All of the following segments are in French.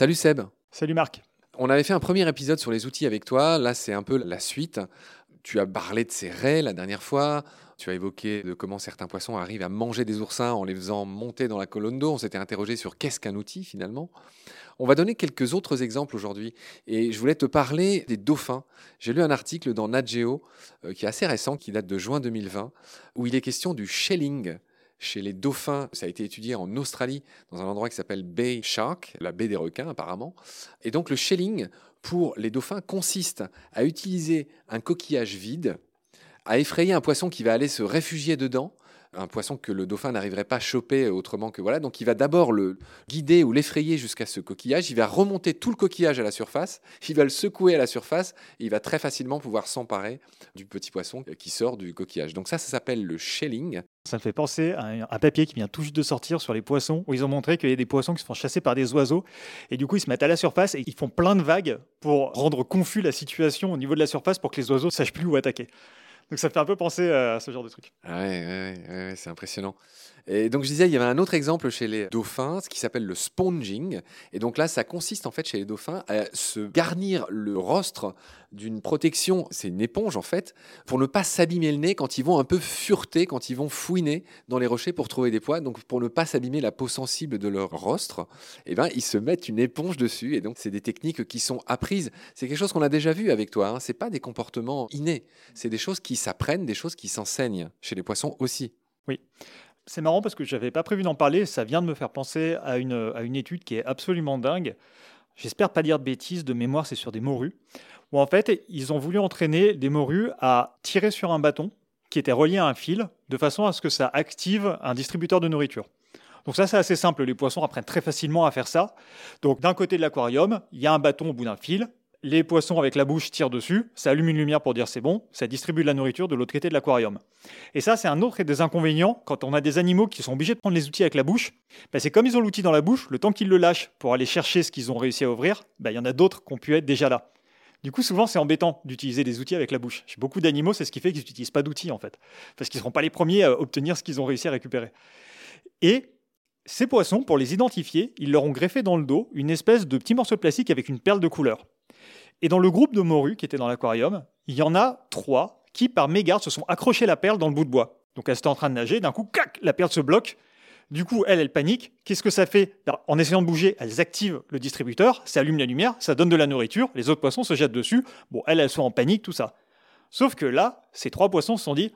Salut Seb. Salut Marc. On avait fait un premier épisode sur les outils avec toi. Là, c'est un peu la suite. Tu as parlé de ces raies la dernière fois. Tu as évoqué de comment certains poissons arrivent à manger des oursins en les faisant monter dans la colonne d'eau. On s'était interrogé sur qu'est-ce qu'un outil finalement. On va donner quelques autres exemples aujourd'hui. Et je voulais te parler des dauphins. J'ai lu un article dans Nat Geo euh, qui est assez récent, qui date de juin 2020, où il est question du shelling chez les dauphins. Ça a été étudié en Australie, dans un endroit qui s'appelle Bay Shark, la baie des requins apparemment. Et donc le shelling pour les dauphins consiste à utiliser un coquillage vide, à effrayer un poisson qui va aller se réfugier dedans, un poisson que le dauphin n'arriverait pas à choper autrement que voilà. Donc il va d'abord le guider ou l'effrayer jusqu'à ce coquillage, il va remonter tout le coquillage à la surface, il va le secouer à la surface, il va très facilement pouvoir s'emparer du petit poisson qui sort du coquillage. Donc ça, ça s'appelle le shelling. Ça me fait penser à un papier qui vient tout juste de sortir sur les poissons, où ils ont montré qu'il y a des poissons qui se font chasser par des oiseaux, et du coup ils se mettent à la surface et ils font plein de vagues pour rendre confus la situation au niveau de la surface pour que les oiseaux sachent plus où attaquer. Donc ça fait un peu penser à ce genre de truc. Ah ouais, ouais, ouais, c'est impressionnant. Et donc je disais, il y avait un autre exemple chez les dauphins, ce qui s'appelle le sponging. Et donc là, ça consiste en fait chez les dauphins à se garnir le rostre d'une protection, c'est une éponge en fait, pour ne pas s'abîmer le nez quand ils vont un peu fureter, quand ils vont fouiner dans les rochers pour trouver des poids. Donc pour ne pas s'abîmer la peau sensible de leur rostre, eh ben, ils se mettent une éponge dessus. Et donc c'est des techniques qui sont apprises. C'est quelque chose qu'on a déjà vu avec toi. Hein. C'est pas des comportements innés. C'est des choses qui s'apprennent, des choses qui s'enseignent chez les poissons aussi. Oui. C'est marrant parce que je n'avais pas prévu d'en parler. Ça vient de me faire penser à une, à une étude qui est absolument dingue. J'espère pas dire de bêtises, de mémoire, c'est sur des morues. Où en fait, ils ont voulu entraîner des morues à tirer sur un bâton qui était relié à un fil, de façon à ce que ça active un distributeur de nourriture. Donc ça, c'est assez simple. Les poissons apprennent très facilement à faire ça. Donc d'un côté de l'aquarium, il y a un bâton au bout d'un fil les poissons avec la bouche tirent dessus, ça allume une lumière pour dire c'est bon, ça distribue de la nourriture de l'autre côté de l'aquarium. Et ça, c'est un autre des inconvénients quand on a des animaux qui sont obligés de prendre les outils avec la bouche. Ben, c'est comme ils ont l'outil dans la bouche, le temps qu'ils le lâchent pour aller chercher ce qu'ils ont réussi à ouvrir, ben, il y en a d'autres qui ont pu être déjà là. Du coup, souvent, c'est embêtant d'utiliser des outils avec la bouche. Chez beaucoup d'animaux, c'est ce qui fait qu'ils n'utilisent pas d'outils, en fait. Parce qu'ils ne seront pas les premiers à obtenir ce qu'ils ont réussi à récupérer. Et ces poissons, pour les identifier, ils leur ont greffé dans le dos une espèce de petit morceau de plastique avec une perle de couleur. Et dans le groupe de morues qui était dans l'aquarium, il y en a trois qui, par mégarde, se sont accrochés la perle dans le bout de bois. Donc elle était en train de nager, d'un coup, cac, la perle se bloque. Du coup, elle, elle panique. Qu'est-ce que ça fait? En essayant de bouger, elles activent le distributeur, ça allume la lumière, ça donne de la nourriture, les autres poissons se jettent dessus. Bon, elles, elles sont en panique, tout ça. Sauf que là, ces trois poissons se sont dit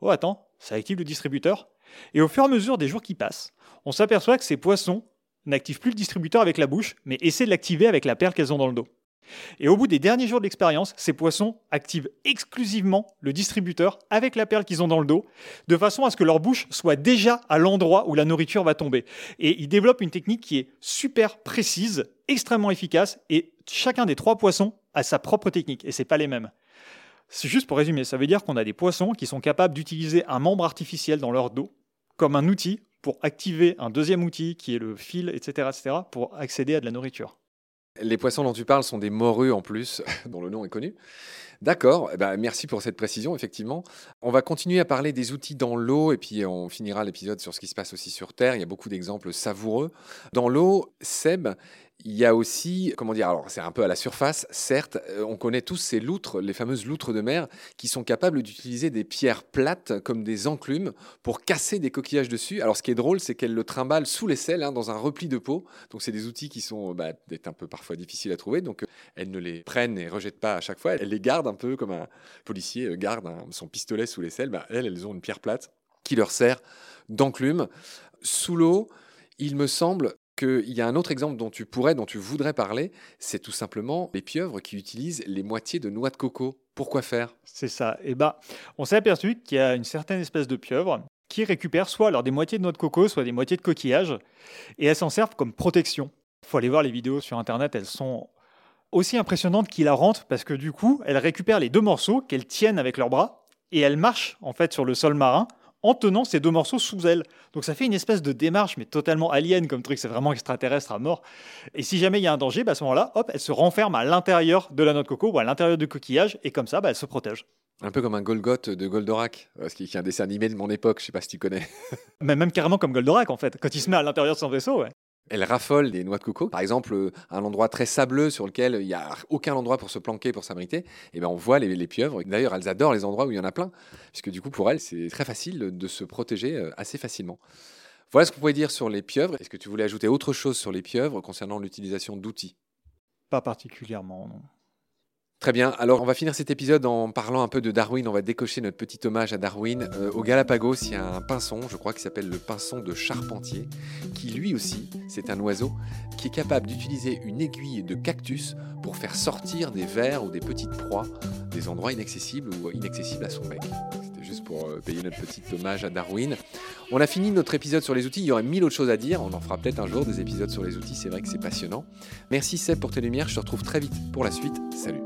Oh, attends, ça active le distributeur. Et au fur et à mesure des jours qui passent, on s'aperçoit que ces poissons n'activent plus le distributeur avec la bouche, mais essaient de l'activer avec la perle qu'elles ont dans le dos. Et au bout des derniers jours de l'expérience, ces poissons activent exclusivement le distributeur avec la perle qu'ils ont dans le dos, de façon à ce que leur bouche soit déjà à l'endroit où la nourriture va tomber. Et ils développent une technique qui est super précise, extrêmement efficace, et chacun des trois poissons a sa propre technique, et c'est pas les mêmes. C'est juste pour résumer, ça veut dire qu'on a des poissons qui sont capables d'utiliser un membre artificiel dans leur dos comme un outil pour activer un deuxième outil qui est le fil, etc., etc., pour accéder à de la nourriture. Les poissons dont tu parles sont des morues en plus, dont le nom est connu. D'accord, eh ben, merci pour cette précision, effectivement. On va continuer à parler des outils dans l'eau et puis on finira l'épisode sur ce qui se passe aussi sur Terre. Il y a beaucoup d'exemples savoureux. Dans l'eau, Seb, il y a aussi, comment dire, alors c'est un peu à la surface, certes, euh, on connaît tous ces loutres, les fameuses loutres de mer, qui sont capables d'utiliser des pierres plates comme des enclumes pour casser des coquillages dessus. Alors ce qui est drôle, c'est qu'elles le trimballent sous les selles, hein, dans un repli de peau. Donc c'est des outils qui sont bah, un peu parfois difficiles à trouver. Donc euh, elles ne les prennent et rejettent pas à chaque fois. Elles les gardent un peu comme un policier euh, garde son pistolet sous les selles. Bah, elles, elles ont une pierre plate qui leur sert d'enclume. Sous l'eau, il me semble qu'il y a un autre exemple dont tu pourrais, dont tu voudrais parler, c'est tout simplement les pieuvres qui utilisent les moitiés de noix de coco. Pourquoi faire? C'est ça. Eh ben, on s'est aperçu qu'il y a une certaine espèce de pieuvre qui récupère soit alors des moitiés de noix de coco, soit des moitiés de coquillage, et elles s'en servent comme protection. Il faut aller voir les vidéos sur Internet, elles sont aussi impressionnantes qu'il la rentrent parce que du coup, elles récupèrent les deux morceaux qu'elles tiennent avec leurs bras et elles marchent en fait sur le sol marin en tenant ces deux morceaux sous elle. Donc ça fait une espèce de démarche, mais totalement alien comme truc, c'est vraiment extraterrestre à mort. Et si jamais il y a un danger, bah, à ce moment-là, hop, elle se renferme à l'intérieur de la noix de coco ou à l'intérieur du coquillage, et comme ça, bah, elle se protège. Un peu comme un Golgoth de Goldorak, qui est un dessin animé de mon époque, je sais pas si tu connais. Mais même carrément comme Goldorak en fait, quand il se met à l'intérieur de son vaisseau, ouais. Elle raffole des noix de coco. Par exemple, un endroit très sableux sur lequel il n'y a aucun endroit pour se planquer, pour s'abriter. Et eh ben on voit les, pieuvres. D'ailleurs, elles adorent les endroits où il y en a plein, puisque du coup, pour elles, c'est très facile de se protéger euh, assez facilement. Voilà ce qu'on pouvait dire sur les pieuvres. Est-ce que tu voulais ajouter autre chose sur les pieuvres concernant l'utilisation d'outils? Pas particulièrement, non. Très bien. Alors, on va finir cet épisode en parlant un peu de Darwin. On va décocher notre petit hommage à Darwin. Euh, au Galapagos, il y a un pinson, je crois, qui s'appelle le pinson de Charpentier, qui lui aussi, c'est un oiseau qui est capable d'utiliser une aiguille de cactus pour faire sortir des vers ou des petites proies des endroits inaccessibles ou inaccessibles à son bec. C'était juste pour euh, payer notre petit hommage à Darwin. On a fini notre épisode sur les outils. Il y aurait mille autres choses à dire. On en fera peut-être un jour des épisodes sur les outils. C'est vrai que c'est passionnant. Merci Seb pour tes lumières. Je te retrouve très vite pour la suite. Salut.